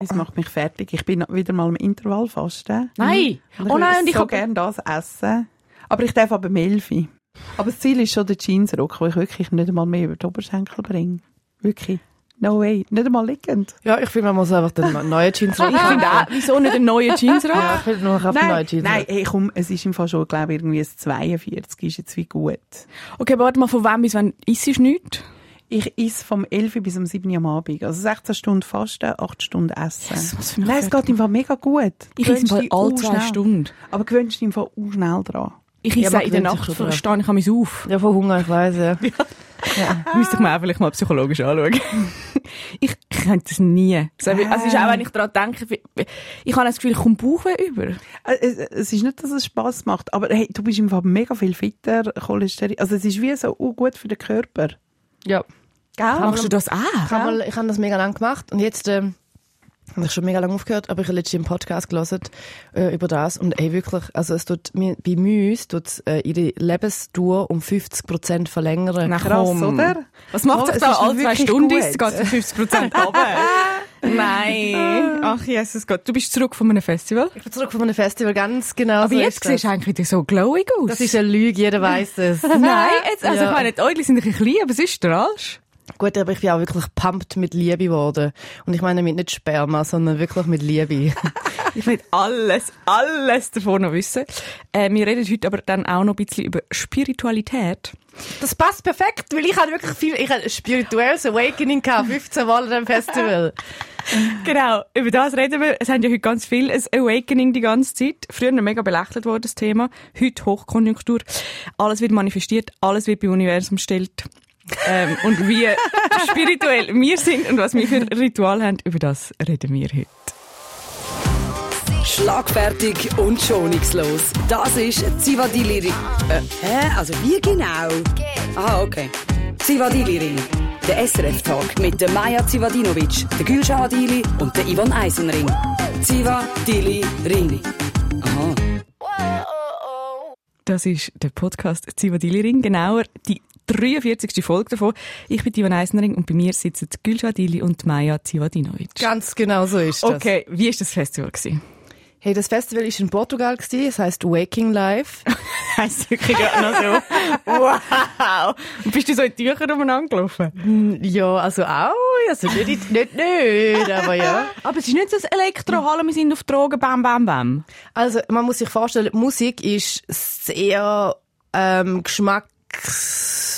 Das macht mich fertig. Ich bin wieder mal im Intervallfasten. Nein! Und ich Oh nein, und ich so hab- gerne das essen. Aber ich darf aber Melfi. Aber das Ziel ist schon der Jeansrock, den ich wirklich nicht einmal mehr über die Oberschenkel bringe. Wirklich. No way. Nicht einmal liegend. Ja, ich finde, man muss einfach den neuen Jeans Ich finde auch, wieso nicht einen neuen Jeansrock? Ja, ich finde nur auf den neuen Nein, Jeans. nein hey, komm, es ist im Fall schon, glaube ich, irgendwie ein 42 ist jetzt wie gut. Okay, warte mal, von wann bis wann isst du nichts? Ich esse vom 11 bis um 7 Uhr am Abend. Also 16 Stunden Fasten, 8 Stunden Essen. Yes, was für eine Nein, es geht im Fall mega gut. Du Ich esse im Fall alle zwei. Stunden. Aber gewöhnst dich im Fall auch schnell dran. Ich Ja, esse man in der Nacht, verstehe ich mich auf. Ja, von Hunger, ich weiss, ja. Müsste ich mir auch vielleicht mal psychologisch anschauen. ich, könnte das nie. So, Also es ist auch, wenn ich daran denke, ich habe das Gefühl, ich komme Bauchweh über. Äh, Es, es ist nicht, dass es Spass macht, aber hey, du bist im Fall mega viel fitter, Cholesterin. Also es ist wie so auch gut für den Körper. Ja. Gell? Machst du das auch? Ich habe mal- ich habe das mega lang gemacht und jetzt ähm, habe ich schon mega lange aufgehört, aber ich habe letztens einen Podcast gelesen äh, über das und ey, wirklich, also es tut mir, bei Müs tut äh, ihre Lebensdauer um 50 Prozent verlängern. Na, Krass, komm. oder? Was macht Oh, sich es da ist alle zwei wirklich Stunden? gut. Es geht um 50 Prozent runter. Nein. Ach, Jesus Gott. Du bist zurück von einem Festival. Ich bin zurück von einem Festival, ganz genau Aber so jetzt ist das. siehst du eigentlich wieder so glowing aus. Das ist eine Lüge, jeder weiß es. Nein, jetzt, also Ja. ich meine, die Äugel sind ein bisschen klein, aber sonst strahlst Gut, aber ich bin auch wirklich pumped mit Liebe geworden. Und ich meine damit nicht Sperma, sondern wirklich mit Liebe. Ich will alles, alles davon noch wissen. Äh, wir reden heute aber dann auch noch ein bisschen über Spiritualität. Das passt perfekt, weil ich hatte wirklich viel, ich hatte ein spirituelles Awakening gehabt, 15 Mal an Festival. Genau, über das reden wir. Es haben ja heute ganz viel ein Awakening die ganze Zeit. Früher mega belächelt worden, das Thema. Heute Hochkonjunktur. Alles wird manifestiert, alles wird beim Universum gestellt. Ähm, und wie spirituell wir sind und was wir für Ritual haben, über das reden wir heute. Schlagfertig und schonungslos. Das ist Zivadili Ring. Äh, hä? Also wie genau? Aha, okay. Zivadili Ring. Der SRF-Talk mit der Maja Zivadinovic, der Gülşah Adili und der Ivan Eisenring. Zivadili Ring. Aha. Das ist der Podcast Zivadili Ring, genauer die 43. Folge davon. Ich bin Ivan Eisenring und bei mir sitzen Gülşah Adili und Maja Zivadinovic. Ganz genau so ist das. Okay, wie ist das Festival gewesen? Hey, das Festival war in Portugal, gewesen, es heisst Waking Life. Heisst wirklich gerade noch so. Wow! Und bist du so in Tüchern umeinander gelaufen? Ja, also auch, also nicht, nicht, nicht, aber ja. Aber es ist nicht so ein Elektrohalle, wir sind auf Drogen, bam, bam, bam. Also, man muss sich vorstellen, Musik ist sehr ähm, Geschmacks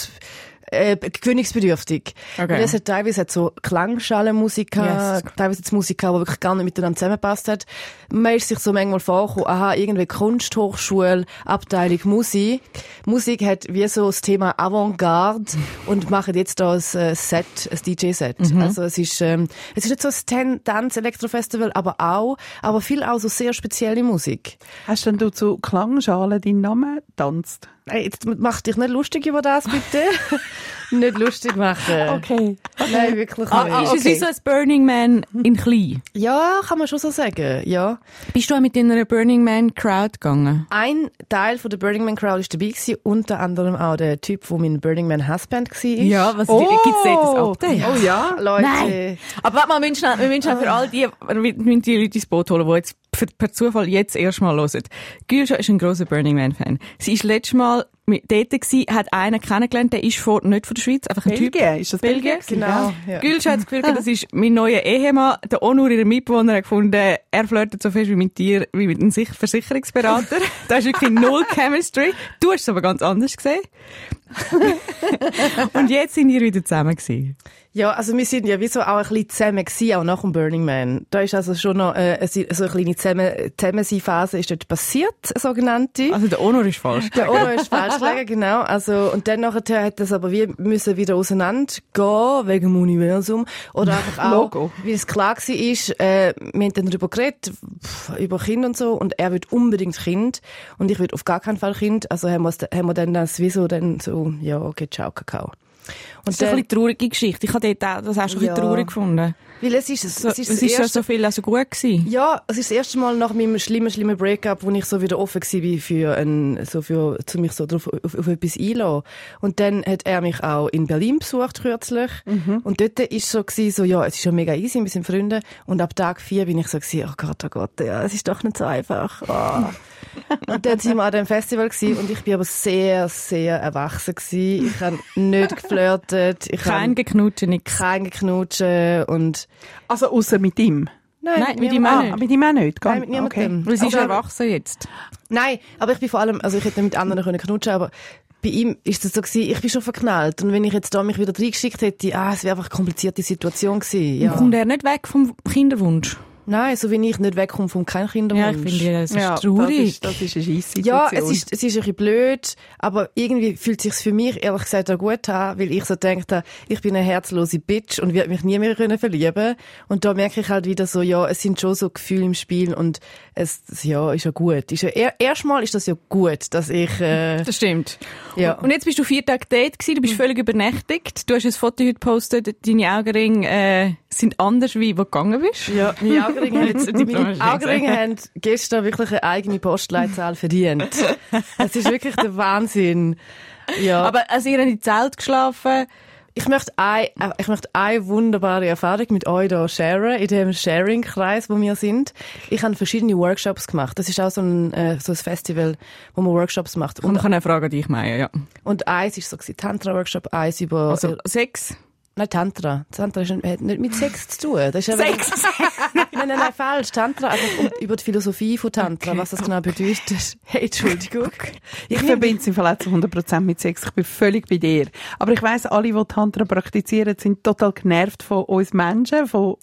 äh, gewöhnungsbedürftig. Okay. Und es hat teilweise hat so Klangschalenmusik gehabt, Yes. teilweise hat Musik gehabt, die wirklich gar nicht miteinander zusammengepasst hat. Man ist sich so manchmal vorgekommen, aha, irgendwie Kunsthochschule, Abteilung Musik. Musik hat wie so das Thema Avantgarde und machen jetzt da ein äh, Set, ein DJ-Set. Also es ist, ähm, es ist nicht so ein Tan- Tanz-Elektro-Festival, aber auch, aber viel auch so sehr spezielle Musik. Hast denn du zu Klangschalen deinen Namen tanzt? Hey, jetzt mach dich nicht lustig über das, bitte. nicht lustig machen. Okay. Nein, wirklich nicht. Ah, ist es wie so ein Burning Man in klein? Ja, kann man schon so sagen, ja. Bist du auch mit in einer Burning Man Crowd gegangen? Ein Teil von der Burning Man Crowd ist dabei gewesen, unter anderem auch der Typ, der mein Burning Man Husband war. was gibt's dort ein Update? Oh ja? Leute. Nein. Aber warte mal, wir müssen wir müssen für all die, wir müssen die Leute ins Boot holen, die jetzt per, Zufall jetzt erst mal hören. Gülscha ist ein grosser Burning Man Fan. Sie ist letztes Mal mit dort gewesen, hat einen kennengelernt, der ist von, nicht von der Schweiz, einfach ein Typ. Belgien, ist das Belgien? Belgien, Genau. Ja. Gülscha hat das Gefühl, gehabt, das ist mein neuer Ehemann. Der Onur, ihr Mitbewohner, hat gefunden, er flirtet so fest wie mit dir, wie mit einem Sich- Versicherungsberater. da ist wirklich null Chemistry. Du hast es aber ganz anders gesehen. Und jetzt sind ihr wieder zusammen gewesen. Ja, also wir sind ja wie so auch ein bisschen zusammen gewesen, auch nach dem Burning Man. Da ist also schon noch äh, so eine kleine zusammen, Zusammensein-Phase ist dort passiert, sogenannte. Also der Onur ist falsch. Der Oro ist falsch gelegen, genau. Also, und dann nachher hat das aber wir müssen wieder auseinandergehen, wegen dem Universum. Oder einfach auch, wie es klar war, ist, äh, wir haben dann darüber geredet, über Kind und so, und er will unbedingt Kind, und ich will auf gar keinen Fall Kind. Also haben, wir dann das wieso dann so, ja, okay, ciao, Kakao. Das Und ist eine dann, bisschen traurige Geschichte. Ich habe das auch schon ein bisschen traurig gefunden. Weil es ist, So, es ist es ist ja erste, so viel also gut gewesen. ja, es ist das erste Mal nach meinem schlimmen, schlimmen Breakup, wo ich so wieder offen war für ein, so für, zu mich so drauf, auf, auf etwas einlassen. Und dann hat er mich auch in Berlin besucht kürzlich. Und dort ist so gewesen, so, ja, es ist schon mega easy, wir sind Freunde. Und ab Tag vier bin ich so gewesen, oh Gott, oh Gott, ja, es ist doch nicht so einfach. Oh. Und dann sind wir an dem Festival gewesen und ich bin aber sehr, sehr erwachsen gewesen. Ich habe nicht geflirtet, ich Kein habe Geknutsche, nix. kein Geknutschen und, Also außer mit ihm. Nein, mit ihm auch Ah, nicht. mit ihm auch nicht. Nein, mit niemandem. Weil sie ist Aber- erwachsen jetzt. Nein, aber ich bin vor allem, also ich hätte mit anderen können knutschen, aber bei ihm ist es so gewesen, ich bin schon verknallt und wenn ich jetzt da mich wieder reingeschickt hätte, ah, es wäre einfach eine komplizierte Situation gewesen. Ja. Kommt er nicht weg vom Kinderwunsch? Nein, so wie ich nicht wegkomme vom kein Kinderwunsch. Ja, ich finde, das ist Ja, das traurig. ist, das ist eine Scheisssituation. Ja, es ist, es ist ein bisschen blöd, aber irgendwie fühlt sich's für mich ehrlich gesagt auch gut an, weil ich so denke, ich bin eine herzlose Bitch und werde mich nie mehr können verlieben. Und da merke ich halt wieder so, ja, es sind schon so Gefühle im Spiel und es, ja, ist ja gut. Ist ja, er, erstmal ist das ja gut, dass ich, äh, Das stimmt. Ja. Und jetzt bist du vier Tage Date gewesen, du bist völlig übernächtigt. Du hast ein Foto heute gepostet, deine Augenringe äh, sind anders, wie wo du gegangen bist. Ja, meine Augenringe, haben, Die meine Branche Augenringe haben gestern wirklich eine eigene Postleitzahl verdient. Es ist wirklich der Wahnsinn. Ja. Aber als ihr in die Zelt geschlafen, ich möchte ein, äh, ich möchte eine wunderbare Erfahrung mit euch hier sharen, in dem Sharing-Kreis, wo wir sind. Ich habe verschiedene Workshops gemacht. Das ist auch so ein, äh, so ein Festival, wo man Workshops macht. und Und, ich kann eine Frage an dich, Maya, ja. und eins ist so Tantra-Workshop, eins über, Also Sex. Nein, Tantra. Tantra ist, hat nicht mit Sex zu tun. Das ist Sex! Nein, nein, nein, falsch. Tantra, einfach um, über die Philosophie von Tantra, was das genau bedeutet. Hey, Entschuldigung. Ich verbinde es im Fall auch zu 100% mit Sex. Ich bin völlig bei dir. Aber ich weiss, alle, die Tantra praktizieren, sind total genervt von uns Menschen, von,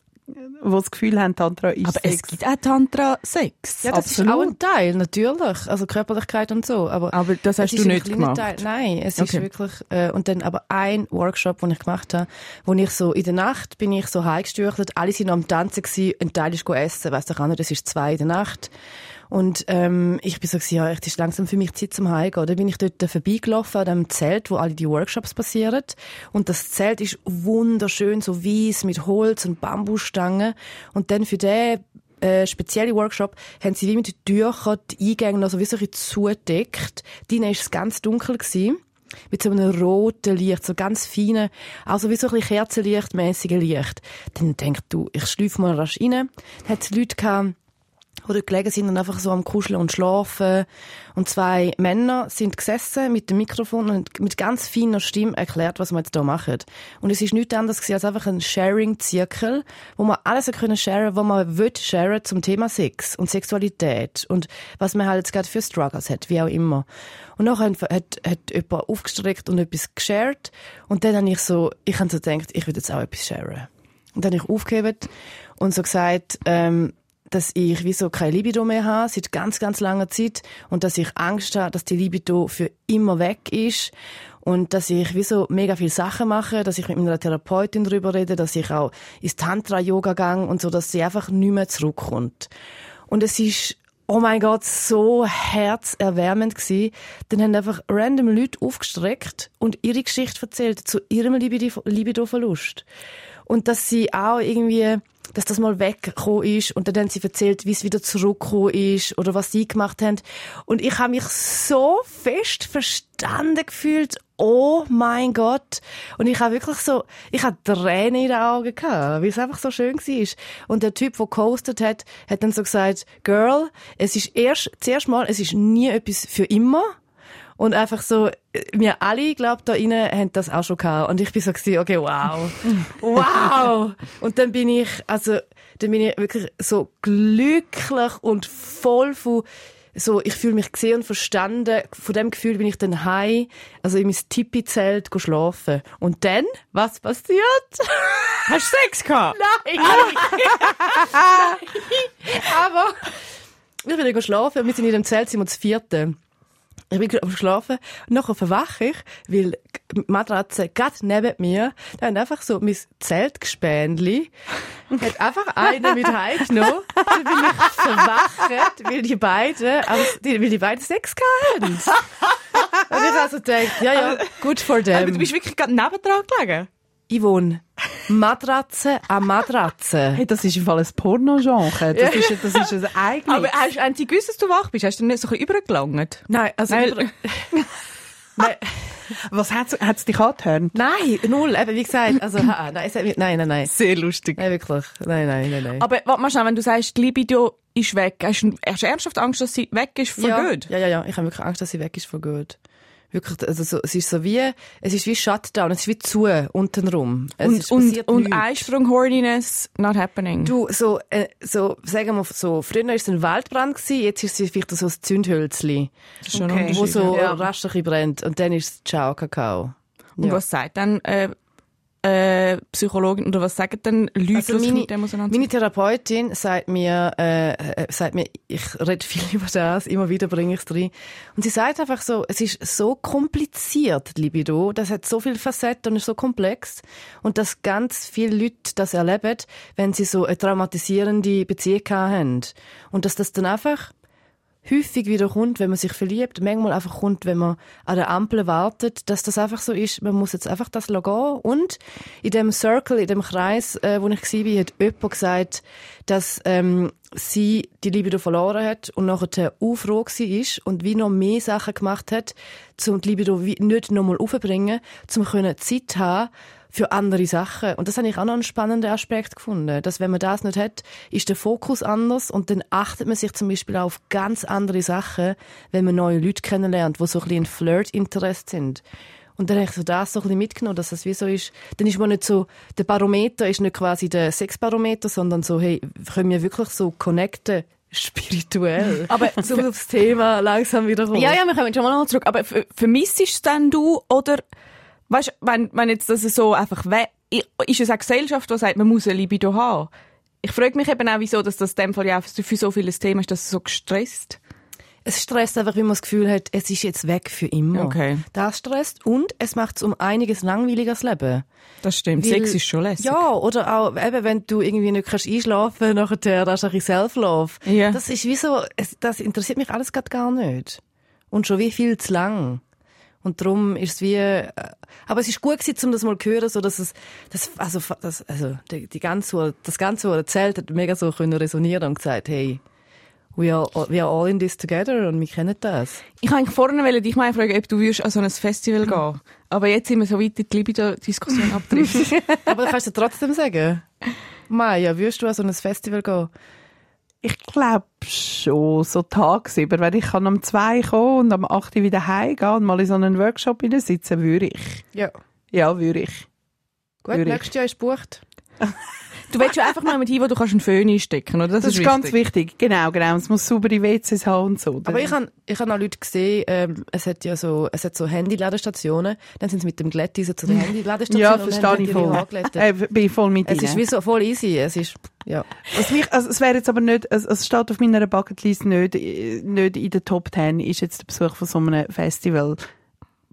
die das Gefühl haben, Tantra ist Aber Sex. es gibt auch Tantra-Sex. Ja, das Absolut. ist auch ein Teil, natürlich. Also Körperlichkeit und so. Aber, Aber das hast es du ist ein nicht kleiner gemacht. Teil. Nein, es Okay. ist wirklich, äh, und dann aber ein Workshop, den ich gemacht habe, wo ich so, in der Nacht bin ich so heimgestürchelt, alle sind noch am Tanzen gewesen, ein Teil ist go essen, weiss doch auch nicht, es ist zwei in der Nacht. Und, ähm, ich bin so gewesen, ja, es ist langsam für mich Zeit zum Heimgehen. Dann bin ich dort vorbeigelaufen an dem Zelt, wo alle die Workshops passieren. Und das Zelt ist wunderschön, so weiß, mit Holz und Bambusstangen. Und dann für den äh, spezielle Workshop haben sie wie mit Tüchern die Eingänge noch so wie so ein zugedeckt. Drinnen war es ganz dunkel. Gewesen, mit so einem roten Licht, so ganz feinen, also wie so ein bisschen Kerzenlichtmäßigen Licht. Dann denkst du, ich schlüpfe mal rasch rein. Dann hat es Leute gehabt, die gelegen sind und einfach so am Kuscheln und Schlafen. Und zwei Männer sind gesessen mit dem Mikrofon und mit ganz feiner Stimme erklärt, was wir jetzt hier machen. Und es ist nichts anderes gewesen als einfach ein Sharing-Zirkel, wo man alles können sharen, was man will sharen zum Thema Sex und Sexualität und was man halt jetzt gerade für Struggles hat, wie auch immer. Und nachher hat, hat, hat jemand aufgestreckt und etwas geshared und dann habe ich so, ich habe so gedacht, ich will jetzt auch etwas sharen. Und dann habe ich aufgeheben und so gesagt, ähm, dass ich wieso keine Libido mehr habe, seit ganz, ganz langer Zeit. Und dass ich Angst habe, dass die Libido für immer weg ist. Und dass ich wieso mega viele Sachen mache, dass ich mit meiner Therapeutin darüber rede, dass ich auch ins Tantra-Yoga gehe und so, dass sie einfach nicht mehr zurückkommt. Und es ist Oh mein Gott, so herzerwärmend gsi. Dann haben einfach random Leute aufgestreckt und ihre Geschichte erzählt zu ihrem Libido- Libido-Verlust. Und dass sie auch irgendwie, dass das mal weggekommen ist und dann haben sie erzählt, wie es wieder zurückgekommen ist oder was sie gemacht haben. Und ich habe mich so fest verstanden gefühlt. Oh mein Gott. Und ich habe wirklich so, ich habe Tränen in den Augen gehabt, weil es einfach so schön war. Und der Typ, der gehostet hat, hat dann so gesagt, Girl, es ist erst, zuerst mal, es ist nie etwas für immer. Und einfach so, wir alle, glaub, da innen haben das auch schon gehabt. Und ich bin so gewesen, okay, wow. Wow! Und dann bin ich, also, dann bin ich wirklich so glücklich und voll von, so, ich fühle mich gesehen und verstanden. Von dem Gefühl bin ich dann heim, also in mein Tipi-Zelt schlafen. Und dann, was passiert? Hast du Sex gehabt? Nein! Aber, ich bin dann schlafen und wir sind in dem Zelt, sind wir das vierte. Ich bin am Schlafen, nachher verwache ich, weil die Matratze gerade neben mir, da hat einfach so mein Zeltgespänli, hat einfach einen mit heimgenommen, dann bin ich verwacht, weil die beiden, also weil die beiden Sex hatten. Und ich also gedacht, ja, ja, good for Aber du them. bist wirklich gerade nebendran gelegen? Yvonne, Matratze an Matratze. Hey, das ist im Fall ein Porno-Genre. Das, ist, das ist ein eigenes. Aber hast, haben sie gewusst, dass du wach bist? Hast du nicht so ein bisschen übergelangt? Nein, also... Nein. über- Nein, Was hat es dich angetönt? nein, null, eben, wie gesagt, also, nein, es hat mich, nein, nein, nein. Sehr lustig. Nein, wirklich. Nein, nein, nein, nein. Aber warte mal schnell, wenn du sagst, die Libido ist weg, hast du, hast du ernsthaft Angst, dass sie weg ist for ja, good? Ja, ja, ja. Ich habe wirklich Angst, dass sie weg ist von gut. Wirklich, also so, es ist so wie, es ist wie Shutdown, es ist wie zu, untenrum. Es Und, und, und. Einsprung Horniness not happening. Du, so, äh, so, sagen wir so, früher war es ein Waldbrand gewesen, jetzt ist es vielleicht so ein Zündhölzli, das ist schon Okay. wo so Ja. rasch ein bisschen brennt und dann ist es Ciao Kakao. Und Ja. was sagt dann äh, äh, Psychologin oder was sagen denn Leute, Also meine, mit dem auseinandersetzen? meine Therapeutin sagt mir, äh, äh, sagt mir, ich rede viel über das, immer wieder bringe ich es rein. Und sie sagt einfach so, es ist so kompliziert, die Libido, das hat so viele Facetten und ist so komplex. Und dass ganz viele Leute das erleben, wenn sie so eine traumatisierende Beziehung haben. Und dass das dann einfach häufig wieder kommt, wenn man sich verliebt, manchmal einfach kommt, wenn man an der Ampel wartet, dass das einfach so ist, man muss jetzt einfach das gehen. Und in dem Circle, in dem Kreis, äh, wo ich war, hat jemand gesagt, dass ähm, sie die Libido verloren hat und nachher aufroh war und wie noch mehr Sachen gemacht hat, um die Libido nicht nochmal aufzubringen, um Zeit zu haben, für andere Sachen. Und das habe ich auch noch einen spannenden Aspekt gefunden. Dass wenn man das nicht hat, ist der Fokus anders und dann achtet man sich zum Beispiel auf ganz andere Sachen, wenn man neue Leute kennenlernt, die so ein bisschen ein Flirt-Interesse sind. Und dann habe ich so das so ein bisschen mitgenommen, dass das wie so ist. Dann ist man nicht so, der Barometer ist nicht quasi der Sexbarometer, sondern so, hey, können wir wirklich so connecten, spirituell. Aber so aufs Thema langsam wieder kommen. Ja, ja, wir kommen schon mal noch zurück. Aber ver- vermisst es denn du oder, weißt, wenn, wenn jetzt das so einfach we ist es eine Gesellschaft, die sagt, man muss eine Libido haben? Ich frage mich eben auch, wieso dass das in dem Fall ja für so vieles Thema ist, dass es so gestresst. Es stresst einfach, wenn man das Gefühl hat, es ist jetzt weg für immer. Okay. Das stresst und es macht es um einiges langweiliger das Leben. Das stimmt. Weil- Sex ist schon lässig. Ja, oder auch, eben, wenn du irgendwie nicht kannst einschlafen, nachher hast du ein bisschen Self-Love. Ja. Das ist wie so, es, das interessiert mich alles grad gar nicht. Und schon wie viel zu lang. Und darum ist es wie, äh, aber es ist gut gewesen, um das mal zu hören, so dass es, das, also, das, also, die, die ganze, das Ganze, was er erzählt hat, mega so können resonieren und gesagt, hey, we are, we are all in this together und wir kennen das. Ich wollte vorne dich mal fragen, ob du würdest an so ein Festival gehen. Aber jetzt sind wir so weit in die Libido-Diskussion abdriften. Aber kannst du trotzdem sagen. Maja, würdest du an so ein Festival gehen? Ich glaube schon, so tagsüber. Wenn ich kann um zwei kommen und am 8 Uhr wieder heimgehen und mal in so einen Workshop sitzen, würde ich. Ja. Ja, würde ich. Gut, Würde ich. nächstes Jahr ist gebucht. Du willst ja einfach mal mit hin, wo du kannst einen Föhn einstecken, oder? Das, ist, ganz wichtig. Genau, genau. Es muss saubere WCs haben und so. Aber ich habe ich hab auch Leute gesehen, ähm, es hat ja so, es hat so Handy-Ladestationen. Dann sind sie mit dem Glätteisen zu den Handy-Ladestationen. ja, verstehe ich voll. angeleitet. Äh, bin ich voll mit Es dir. ist wie so voll easy. Es ist, ja. Mich, also es wäre jetzt aber nicht, also es steht auf meiner Bucketlist nicht, nicht in der Top 10 ist jetzt der Besuch von so einem Festival.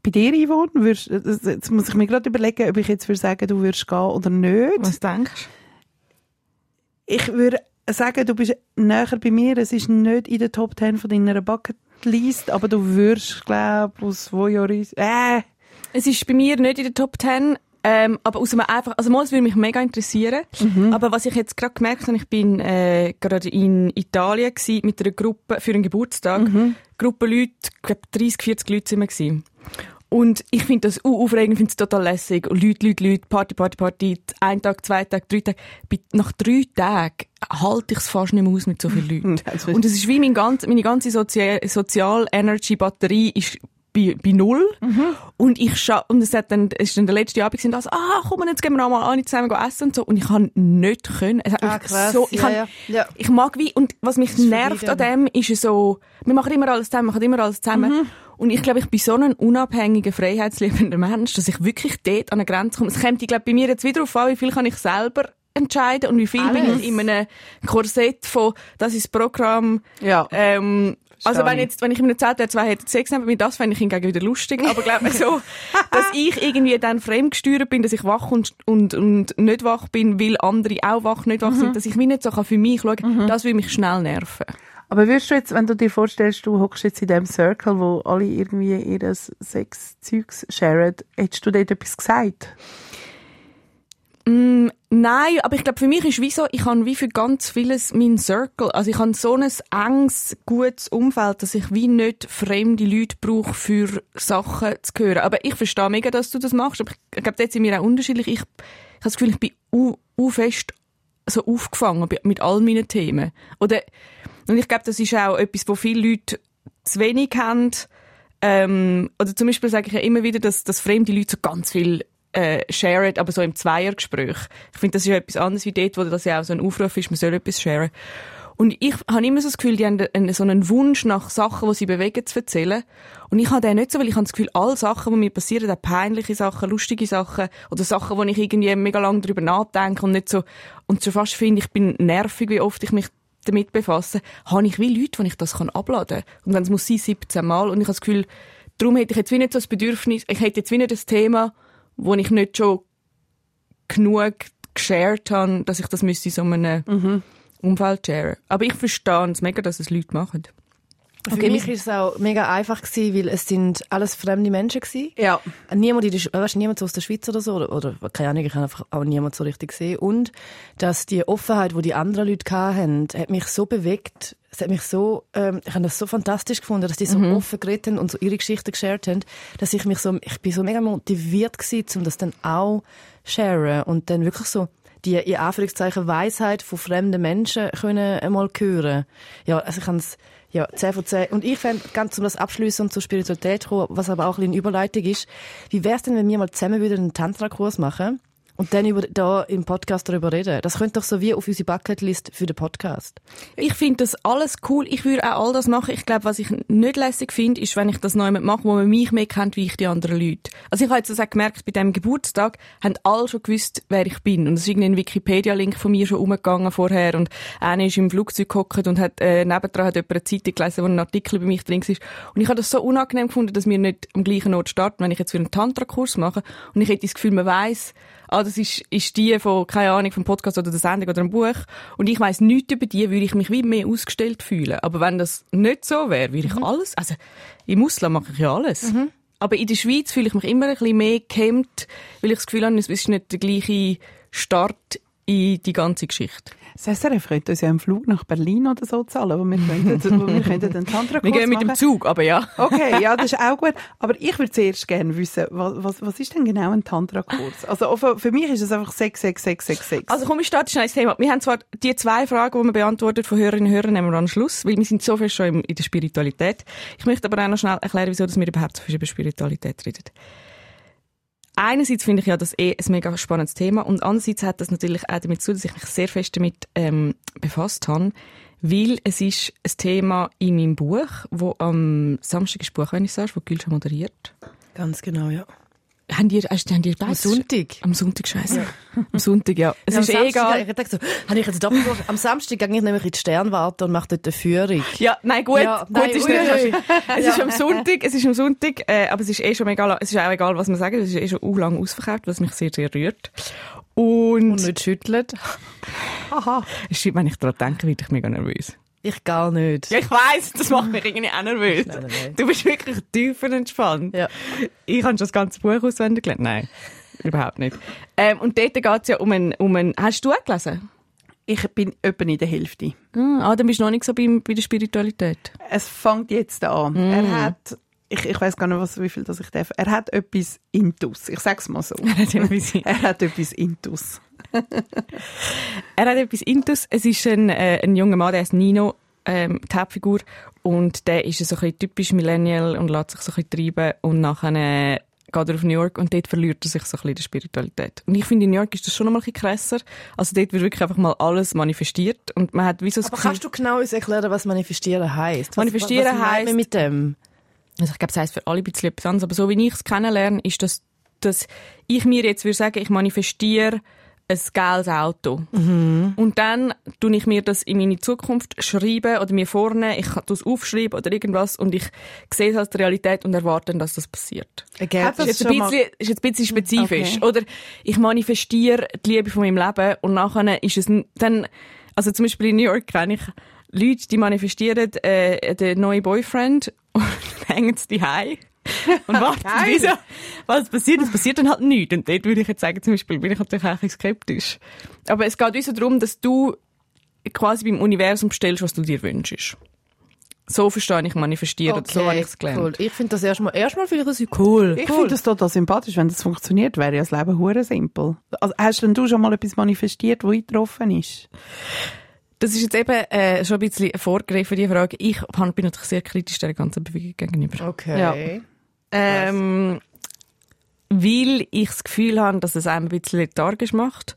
Bei dir, Yvonne, würdest, äh, jetzt muss ich mir gerade überlegen, ob ich jetzt würde sagen, du würdest gehen oder nicht. Was denkst du? Ich würde sagen, du bist näher bei mir. Es ist nicht in der Top 10 von deiner Bucketlist, aber du würdest, glaube aus Voyeuris, äh, Es ist bei mir nicht in der Top 10, ähm, aber aus einem einfach, also mal, es würde mich mega interessieren. Aber was ich jetzt gerade gemerkt habe, ich bin äh, gerade in Italien gsi mit einer Gruppe für einen Geburtstag. Gruppe Leute, ich glaube 30, 40 Leute sind wir gewesen. Und ich finde das uh, aufregend, finde es total lässig. Und Leute, Leute, Leute, Party, Party, Party, ein Tag, zwei Tage, drei Tage. Nach drei Tagen halte ich es fast nicht mehr aus mit so vielen Leuten. Und es ist wie mein ganz, meine ganze Sozial- Sozial-Energy-Batterie ist bei, bei null. Und ich scha und es hat dann, es ist dann der letzte Abend gewesen, also, ah, komm, jetzt gehen wir einmal alle zusammen gehen essen und so. Und ich kann nicht können. Es hat Ah, mich krass. so, ich, Ja, kann, ja. Ich mag wie, und was mich nervt an dem, ist so, wir machen immer alles zusammen, wir machen immer alles zusammen. Mhm. Und ich glaube, ich bin so ein unabhängiger, freiheitsliebender Mensch, dass ich wirklich dort an eine Grenze komme. Es kommt, ich glaube, bei mir jetzt wieder auf an, wie viel kann ich selber entscheiden und wie viel bin Alles. ich in einem Korsett von, das ist das Programm, ja. ähm, also wenn ich. jetzt, wenn ich in einem Zelt zwei hätte Sex mit das fände ich hingegen wieder lustig. Aber glaube so, dass ich irgendwie dann fremdgesteuert bin, dass ich wach und, und, und nicht wach bin, weil andere auch wach, nicht wach Mhm. sind, dass ich wie nicht so kann für mich schauen das würde mich schnell nerven. Aber würdest du jetzt, wenn du dir vorstellst, du hockst jetzt in dem Circle, wo alle irgendwie ihr Sexzeugs sharen, hättest du dort etwas gesagt? Mm, nein, aber ich glaube, für mich ist wie so, ich habe wie für ganz vieles mein Circle. Also ich habe so ein enges, gutes Umfeld, dass ich wie nicht fremde Leute brauche, für Sachen zu hören. Aber ich verstehe mega, dass du das machst. Aber ich glaube, dort sind wir auch unterschiedlich. Ich, ich habe das Gefühl, ich bin u, u fest so aufgefangen mit all meinen Themen. Oder, und ich glaube, das ist auch etwas, wo viele Leute zu wenig haben. Ähm, oder zum Beispiel sage ich ja immer wieder, dass, dass fremde Leute so ganz viel äh, sharen, aber so im Zweiergespräch. Ich finde, das ist ja etwas anderes wie dort, wo das ja auch so ein Aufruf ist, man soll etwas sharen. Und ich habe immer so das Gefühl, die haben einen, so einen Wunsch nach Sachen, die sie bewegen, zu erzählen. Und ich habe den nicht so, weil ich habe das Gefühl, alle Sachen, die mir passieren, auch peinliche Sachen, lustige Sachen oder Sachen, wo ich irgendwie mega lange darüber nachdenke und nicht so, und so fast finde, ich bin nervig, wie oft ich mich damit befasse, habe ich wie Leute, die ich das kann abladen kann. Und dann muss sie 17 Mal. Und ich habe das Gefühl, darum hätte ich jetzt wie nicht so das Bedürfnis, ich hätte jetzt wie nicht das Thema, wo ich nicht schon genug geshared habe, dass ich das müsste so einem mhm. Umfeld sharen. Aber ich verstehe es mega, dass es Leute machen. Für okay, mich war es auch mega einfach gewesen, weil es sind alles fremde Menschen gewesen. Ja. Niemand, in der, weißt, niemand aus der Schweiz oder so, oder, oder keine Ahnung, ich habe einfach auch niemand so richtig gesehen. Und, dass die Offenheit, die die anderen Leute hatten, hat mich so bewegt, es hat mich so, ähm, ich habe das so fantastisch gefunden, dass die so mhm. offen geredet haben und so ihre Geschichten geshared haben, dass ich mich so, ich bin so mega motiviert gewesen, um das dann auch sharen und dann wirklich so die, in Anführungszeichen, Weisheit von fremden Menschen können einmal hören. Ja, also ich habe es, ja, 10 von 10. Und ich fände, ganz um das abschließen und zur Spiritualität kommen, was aber auch ein eine Überleitung ist, wie wäre es denn, wenn wir mal zusammen wieder einen Tantra-Kurs machen? Und dann über, da im Podcast darüber reden. Das könnte doch so wie auf unsere Bucketlist für den Podcast. Ich finde das alles cool. Ich würde auch all das machen. Ich glaube, was ich nicht lässig finde, ist, wenn ich das neu mache, wo man mich mehr kennt, wie ich die anderen Leute. Also ich habe jetzt also auch gemerkt, bei diesem Geburtstag haben alle schon gewusst, wer ich bin. Und es ist irgendwie ein Wikipedia-Link von mir schon umgegangen vorher. Und einer ist im Flugzeug gehockt und hat, äh, nebendran hat jemand eine Zeitung gelesen, wo ein Artikel bei mich drin ist. Und ich habe das so unangenehm gefunden, dass wir nicht am gleichen Ort starten, wenn ich jetzt für einen Tantra-Kurs mache. Und ich hätte das Gefühl, man weiss, ah, das ist, ist die von, keine Ahnung, vom Podcast oder der Sendung oder einem Buch. Und ich weiss nichts über die, würde ich mich wie mehr ausgestellt fühlen. Aber wenn das nicht so wäre, würde ich mhm. alles, also, im Ausland mache ich ja alles. Mhm. Aber in der Schweiz fühle ich mich immer ein bisschen mehr gehemmt, weil ich das Gefühl habe, es ist nicht der gleiche Start in die ganze Geschichte. Das SRF könnte uns ja einen Flug nach Berlin oder so zahlen, wo wir könnten, wir könnten einen Tantra Wir gehen mit machen. dem Zug, aber ja. Okay, ja, das ist auch gut. Aber ich würde zuerst gerne wissen, was, was, was ist denn genau ein Tantra-Kurs? Also für mich ist es einfach 66666. Also komm, ich starte schnell ins Thema. Wir haben zwar die zwei Fragen, die wir beantwortet von Hörerinnen und Hörern, nehmen wir am Schluss, weil wir sind so fest schon in der Spiritualität. Ich möchte aber auch noch schnell erklären, wieso wir überhaupt so viel über Spiritualität reden einerseits finde ich ja das eh ein mega spannendes Thema und andererseits hat das natürlich auch damit zu, dass ich mich sehr fest damit ähm, befasst habe, weil es ist ein Thema in meinem Buch, wo am Samstag ist Buch, wenn ich sage, wo Gülscha moderiert. Ganz genau, ja. Haben die, hast, haben die Am Sonntag. Am Sonntag, scheiße. Ja. Am Sonntag, ja. Es ja, ist eh egal. Ich dachte so, habe ich jetzt Doppelbuch? Am Samstag gehe ich nämlich in die Sternwarte und mache dort eine Führung. Ja, nein, gut. Ja, gut nein, ist ui, nicht, Es ist am Sonntag, es ist am Sonntag, äh, aber es ist eh schon egal, es ist auch egal, was man sagt, es ist eh schon u lang ausverkauft, was mich sehr, sehr rührt. Und, und nicht schüttelt. Haha. Es stimmt, wenn ich daran denke, werde ich mega nervös. Ich gar nicht. Ja, ich weiss, das macht mich irgendwie auch nervös. Nein, nein, nein. Du bist wirklich tiefenentspannt. Ja. Ich habe schon das ganze Buch auswendig gelernt. Nein, überhaupt nicht. Ähm, und dort geht es ja um ein, um ein... Hast du auch gelesen? Ich bin etwa in der Hälfte. Ah, dann bist du noch nicht so bei, bei der Spiritualität. Es fängt jetzt an. Mm. Er hat ich, ich weiß gar nicht, was, wie viel das ich darf. Er hat etwas Intus. Ich sag's mal so. Er hat etwas, er hat etwas Intus. er hat etwas Intus. Es ist ein, äh, ein junger Mann, der ist Nino, ähm, die Hauptfigur. Und der ist so ein bisschen typisch Millennial und lässt sich so ein bisschen treiben. Und nachher äh, geht er auf New York und dort verliert er sich so ein bisschen in der Spiritualität. Und ich finde, in New York ist das schon noch mal ein bisschen krasser. Also dort wird wirklich einfach mal alles manifestiert. Und man hat wie so Aber Gefühl, kannst du genau uns erklären, was manifestieren heisst? Manifestieren was, was heisst... mit dem? Also ich glaube, es heisst für alle ein bisschen etwas anderes. Aber so wie ich es kennenlerne, ist das, dass ich mir jetzt würde sagen, ich manifestiere ein geiles Auto. Mhm. Und dann tue ich mir das in meine Zukunft schreiben oder mir vorne, ich kann das aufschreiben oder irgendwas und ich sehe es als die Realität und erwarte dann, dass das passiert. Okay, das ist, jetzt ein bisschen, ist jetzt ein bisschen spezifisch. Okay. Oder ich manifestiere die Liebe von meinem Leben und nachher ist es dann, also zum Beispiel in New York kenne ich Leute, die manifestieren äh, den neuen Boyfriend und hängen es die und wartet, wieso, was passiert, es passiert dann halt nichts. Und dort würde ich jetzt sagen, zum Beispiel, bin ich natürlich auch ein bisschen skeptisch. Aber es geht uns so darum, dass du quasi beim Universum stellst, was du dir wünschst. So verstehe ich manifestieren, so habe ich es gelernt. cool. Ich finde das erstmal, erstmal finde ich das cool. Ich cool. finde das total sympathisch. Wenn das funktioniert, wäre ja das Leben hure simpel. Also, hast denn du schon mal etwas manifestiert, wo eingetroffen ist? Das ist jetzt eben äh, schon ein bisschen vorgegriffen, die Frage. Ich bin natürlich sehr kritisch der ganzen Bewegung gegenüber. Okay. Ja. Ähm, weil ich das Gefühl habe, dass es einem ein bisschen lethargisch macht.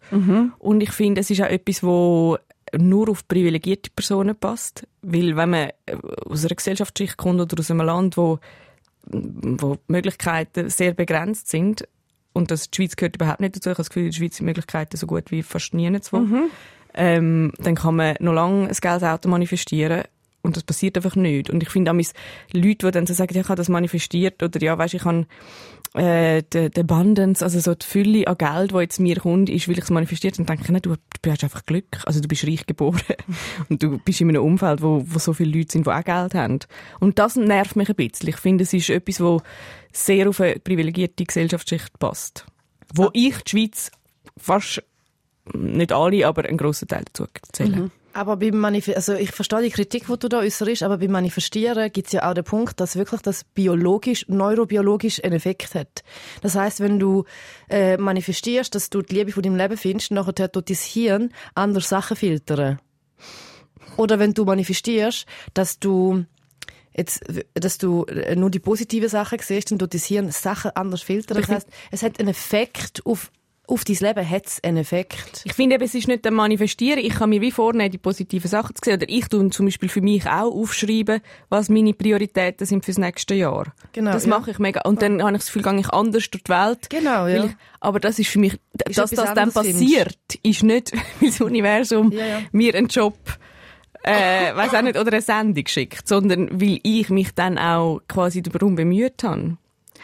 Und ich finde, es ist auch etwas, wo nur auf privilegierte Personen passt. Weil wenn man äh, aus einer Gesellschaftsschicht kommt oder aus einem Land, wo, wo die Möglichkeiten sehr begrenzt sind, und das, die Schweiz gehört überhaupt nicht dazu, ich habe das Gefühl, in der Schweiz sind die Möglichkeiten so gut wie fast nirgendwo, ähm, dann kann man noch lange ein Geldauto manifestieren und das passiert einfach nicht. Und ich finde auch Leute, die dann so sagen, ja, ich habe das manifestiert oder ja, weißt, ich habe äh, die, die Abundance, also so die Fülle an Geld, die jetzt mir kommt, ist, weil ich es manifestiert und denke, nein, du, du hast einfach Glück. Also du bist reich geboren und du bist in einem Umfeld, wo, wo so viele Leute sind, die auch Geld haben. Und das nervt mich ein bisschen. Ich finde, es ist etwas, wo sehr auf eine privilegierte Gesellschaftsschicht passt. Wo ich die Schweiz fast nicht alle, aber einen grossen Teil dazu zähle. Aber beim Manif also ich verstehe die Kritik, die du da äußerst, aber beim Manifestieren gibt es ja auch den Punkt, dass wirklich das biologisch, neurobiologisch einen Effekt hat. Das heißt, wenn du äh, manifestierst, dass du die Liebe von deinem Leben findest, nachher tut dein Hirn andere Sachen filtern. Oder wenn du manifestierst, dass du jetzt, dass du äh, nur die positiven Sachen siehst, dann tut dein Hirn Sachen anders filtern. Das heißt, es hat einen Effekt auf auf dein Leben hat es einen Effekt. Ich finde eben, es ist nicht ein Manifestieren. Ich kann mir wie vornehmen, die positiven Sachen zu sehen. Oder ich tue zum Beispiel für mich auch aufschreiben, was meine Prioritäten sind fürs nächste Jahr. Genau, Das ja. mache ich mega. Und dann habe ich das Gefühl, gehe ich anders durch die Welt. Genau, ja. Ich, aber das ist für mich, dass etwas das dann passiert, ist nicht, weil das Universum Ja, ja. mir einen Job, äh, weiß auch nicht, oder eine Sendung schickt, sondern weil ich mich dann auch quasi darum bemüht habe.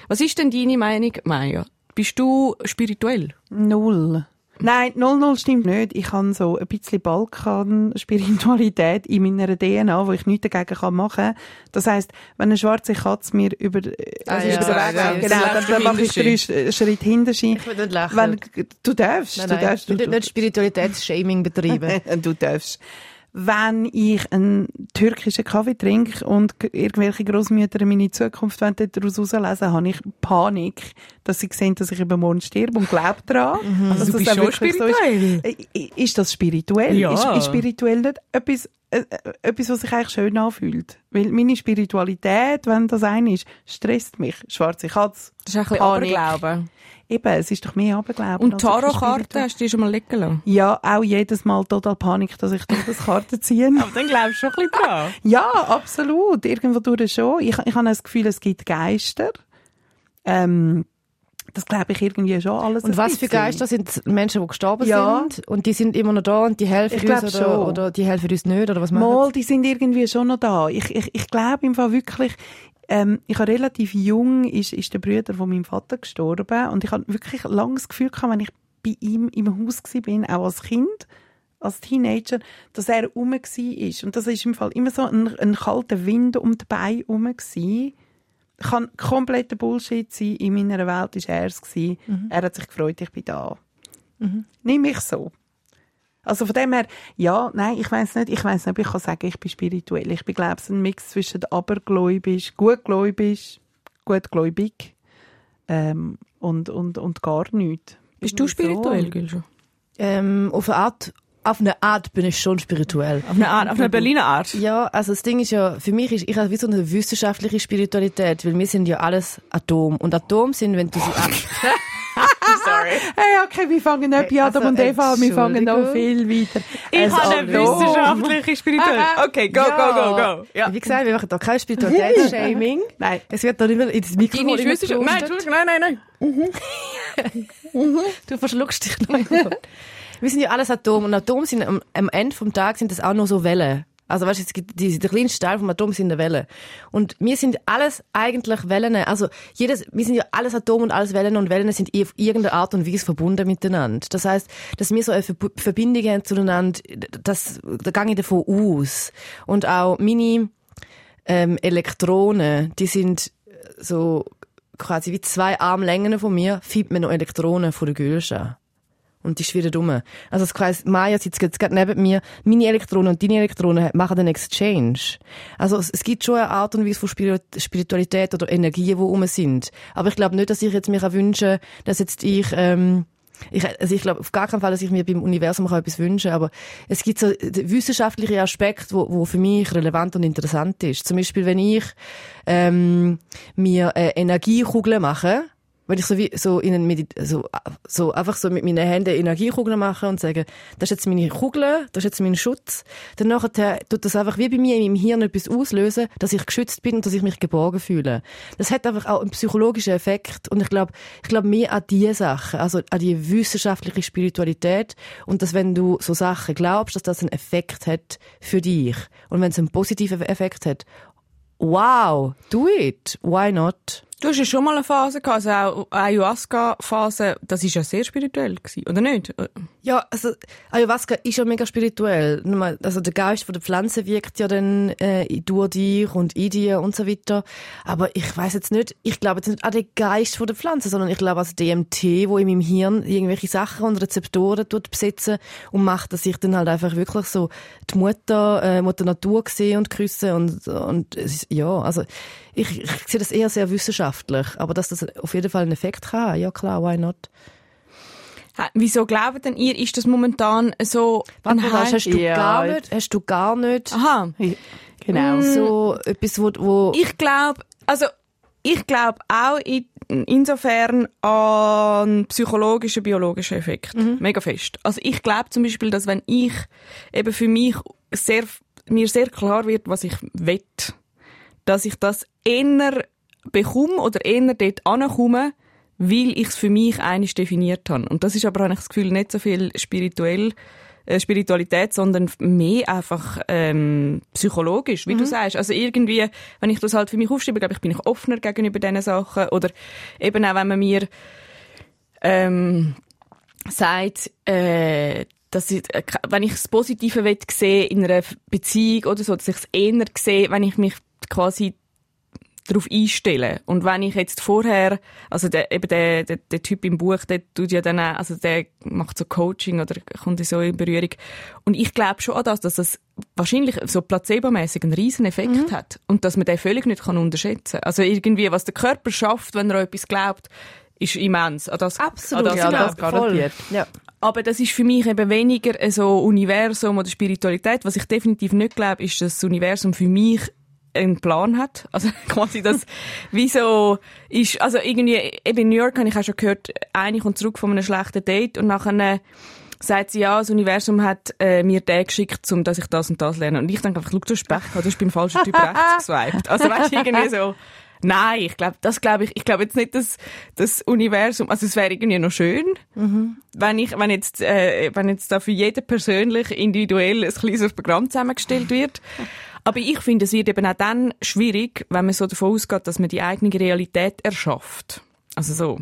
Was ist denn deine Meinung, Maya? Bist du spirituell? Null. Nein, null, null stimmt nicht. Ich habe so ein bisschen Balkan-Spiritualität in meiner DNA, wo ich nichts dagegen kann machen kann. Das heisst, wenn eine schwarze Katze mir über, also ja, über den Weg ja, genau, dann, dann mache ich drei Schritte hinter sie. Ich will nicht lachen. Wenn, du darfst, Nein, du nein, darfst. du darfst nicht Spiritualitätsshaming betreiben. du darfst. Wenn ich einen türkischen Kaffee trinke und irgendwelche Großmütter meine Zukunft wollen daraus herauslesen, habe ich Panik, dass sie sehen, dass ich übermorgen sterbe und glaube daran. Also du bist das schon wirklich so spirituell. Ist. Ist das spirituell? Ja. Ist, ist spirituell nicht etwas, äh, äh, etwas, was sich eigentlich schön anfühlt? Weil meine Spiritualität, wenn das eine ist, stresst mich. Schwarze Katze. Das ist ein bisschen Panik. Aberglauben. Eben, es ist doch mehr Aberglauben. Und Tarotkarten hast du dir schon mal legen lassen? Ja, auch jedes Mal total Panik, dass ich Todeskarten ziehe. Aber dann glaubst du schon ein bisschen dran. Ja, absolut. Irgendwo durch schon. Ich, ich habe das Gefühl, es gibt Geister. Ähm, das glaube ich irgendwie schon alles. Und was für. Geister sind Menschen, die gestorben Ja. sind und die sind immer noch da und die helfen Ich uns oder, schon. oder die helfen uns nicht oder was machen Mal, die sind irgendwie schon noch da. Ich, ich, ich glaube im Fall wirklich, ähm, ich habe relativ jung, ist, ist der Bruder von meinem Vater gestorben und ich habe wirklich lange das Gefühl gehabt, wenn ich bei ihm im Haus bin, auch als Kind, als Teenager, dass er rum war. Und das ist im Fall immer so ein, ein kalter Wind um die Beine rum gsi. Kann kompletter Bullshit sein. In meiner Welt war er es. gsi. Er hat sich gefreut, ich bin da. Nimm mich so. Also von dem her, ja, nein, ich weiß nicht, ich weiß nicht, ob ich kann sagen, ich bin spirituell. Ich bin, glaube ich, ein Mix zwischen abergläubisch, gutgläubisch, gutgläubig ähm, und, und, und gar nichts. Bist du So. spirituell, Gülscho? ähm, auf eine Art, auf eine Art bin ich schon spirituell. Auf eine Art, auf eine Berliner Art? Ja, also das Ding ist ja, für mich ist, ich habe wie so eine wissenschaftliche Spiritualität, weil wir sind ja alles Atom. Und Atom sind, wenn du sie ab Sorry. Hey, okay, wir fangen nicht bei Adam also, und Eva an, wir fangen noch viel weiter. Ich Ein habe eine wissenschaftliche spirituell. Okay, go, Ja. go, go, go. Ja. Wie gesagt, wir machen da kein Spiritualitätsshaming. Nein. Es wird da nicht mehr ins Mikrofon Deine ist. Nein. Entschuldigung, nein, nein, nein. Du verschluckst dich noch. Wir sind ja alles Atom und Atom sind am, am Ende vom Tag sind das auch nur so Wellen. Also weißt du, die, der kleinste Teil vom Atom sind eine Welle. Und wir sind alles eigentlich Wellen. Also jedes, wir sind ja alles Atom und alles Wellen und Wellen sind auf irgendeine Art und Weise verbunden miteinander. Das heißt, dass wir so eine Verbindung haben zueinander, das, da gehe ich davon aus. Und auch meine ähm, Elektronen, die sind so quasi wie zwei Armlängen von mir, fiebt mir noch Elektronen von der Gülscha. Und die wieder dumm. Also das quasi, Maya sitzt jetzt gerade neben mir, meine Elektronen und deine Elektronen machen den Exchange. Also es, es gibt schon eine Art und Weise von Spirit- Spiritualität oder Energien, die rum sind. Aber ich glaube nicht, dass ich jetzt mir auch wünsche, dass jetzt ich, ähm, ich, also ich glaube auf gar keinen Fall, dass ich mir beim Universum auch etwas wünsche, aber es gibt so den wissenschaftliche Aspekt, wo, wo für mich relevant und interessant ist. Zum Beispiel, wenn ich ähm, mir äh, Energiekugeln mache, wenn ich so wie so in einen so, so einfach so mit meinen Händen Energiekugeln mache und sage, das ist jetzt meine Kugel, das ist jetzt mein Schutz, dann nachher tut das einfach wie bei mir in meinem Hirn etwas auslösen, dass ich geschützt bin und dass ich mich geborgen fühle. Das hat einfach auch einen psychologischen Effekt und ich glaube, ich glaube mehr an diese Sachen, also an die wissenschaftliche Spiritualität und dass wenn du so Sachen glaubst, dass das einen Effekt hat für dich und wenn es einen positiven Effekt hat, wow, do it, why not? Du hast ja schon mal eine Phase gehabt, also auch Ayahuasca-Phase, das ist ja sehr spirituell gewesen, oder nicht? Ja, also Ayahuasca ist ja mega spirituell. Also der Geist von der Pflanze wirkt ja dann äh, durch dich und in dir und so weiter. Aber ich weiß jetzt nicht, ich glaube jetzt nicht an den Geist von der Pflanze, sondern ich glaube an das DMT, wo in meinem Hirn irgendwelche Sachen und Rezeptoren tut besetzen und macht, dass ich dann halt einfach wirklich so die Mutter, äh, Mutter Natur sehe und küsse und, und es ist- ja, also ich, ich sehe das eher sehr wissenschaftlich, aber dass das auf jeden Fall einen Effekt haben, ja klar, why not? Wieso glaubt denn ihr, ist das momentan so ein Warte, hast, hast du Ja, gar nicht, hast du gar nicht Aha. Genau. so etwas, wo, wo Ich glaube, also ich glaube auch in, insofern an psychologischen, biologischen Effekt. Mega fest. Also ich glaube zum Beispiel, dass wenn ich eben für mich sehr, mir sehr klar wird, was ich will, dass ich das eher bekomme oder eher dort ankomme, weil ich es für mich einig definiert habe. Und das ist aber, habe ich das Gefühl, nicht so viel spirituell, äh, Spiritualität, sondern mehr einfach ähm, psychologisch, wie du sagst. Also irgendwie, wenn ich das halt für mich aufschreibe, glaube ich, bin ich offener gegenüber diesen Sachen. Oder eben auch, wenn man mir ähm, sagt, äh, dass ich, äh, wenn ich das Positive will sehen in einer Beziehung oder so, dass ich es eher sehe, wenn ich mich quasi darauf einstelle. Und wenn ich jetzt vorher, also der, eben der, der, der Typ im Buch, der tut ja dann auch, also der macht so Coaching oder kommt so in Berührung. Und ich glaube schon an das, dass das wahrscheinlich so placebomäßig einen riesen Effekt hat. Und dass man den völlig nicht kann unterschätzen kann. Also irgendwie, was der Körper schafft, wenn er an etwas glaubt, ist immens. An das, absolut, An das ja, das garantiert. Ja. Aber das ist für mich eben weniger so Universum oder Spiritualität. Was ich definitiv nicht glaube, ist, dass das Universum für mich einen Plan hat. Also quasi das, wie so ist, also irgendwie, eben in New York habe ich auch schon gehört, eine kommt zurück von einem schlechten Date und nachher äh, sagt sie, ja, das Universum hat äh, mir den geschickt, um dass ich das und das lerne. Und ich denke einfach, schau, du hast Pech gehabt, du hast beim falschen Typ rechts geswiped. Also weißt du, irgendwie so, Nein, ich glaube, das glaube ich, ich glaube jetzt nicht, dass das Universum, also es wäre irgendwie noch schön, wenn ich, wenn jetzt, äh, wenn jetzt da für jeden persönlich, individuell ein kleines Programm zusammengestellt wird. Aber ich finde, es wird eben auch dann schwierig, wenn man so davon ausgeht, dass man die eigene Realität erschafft. Also so.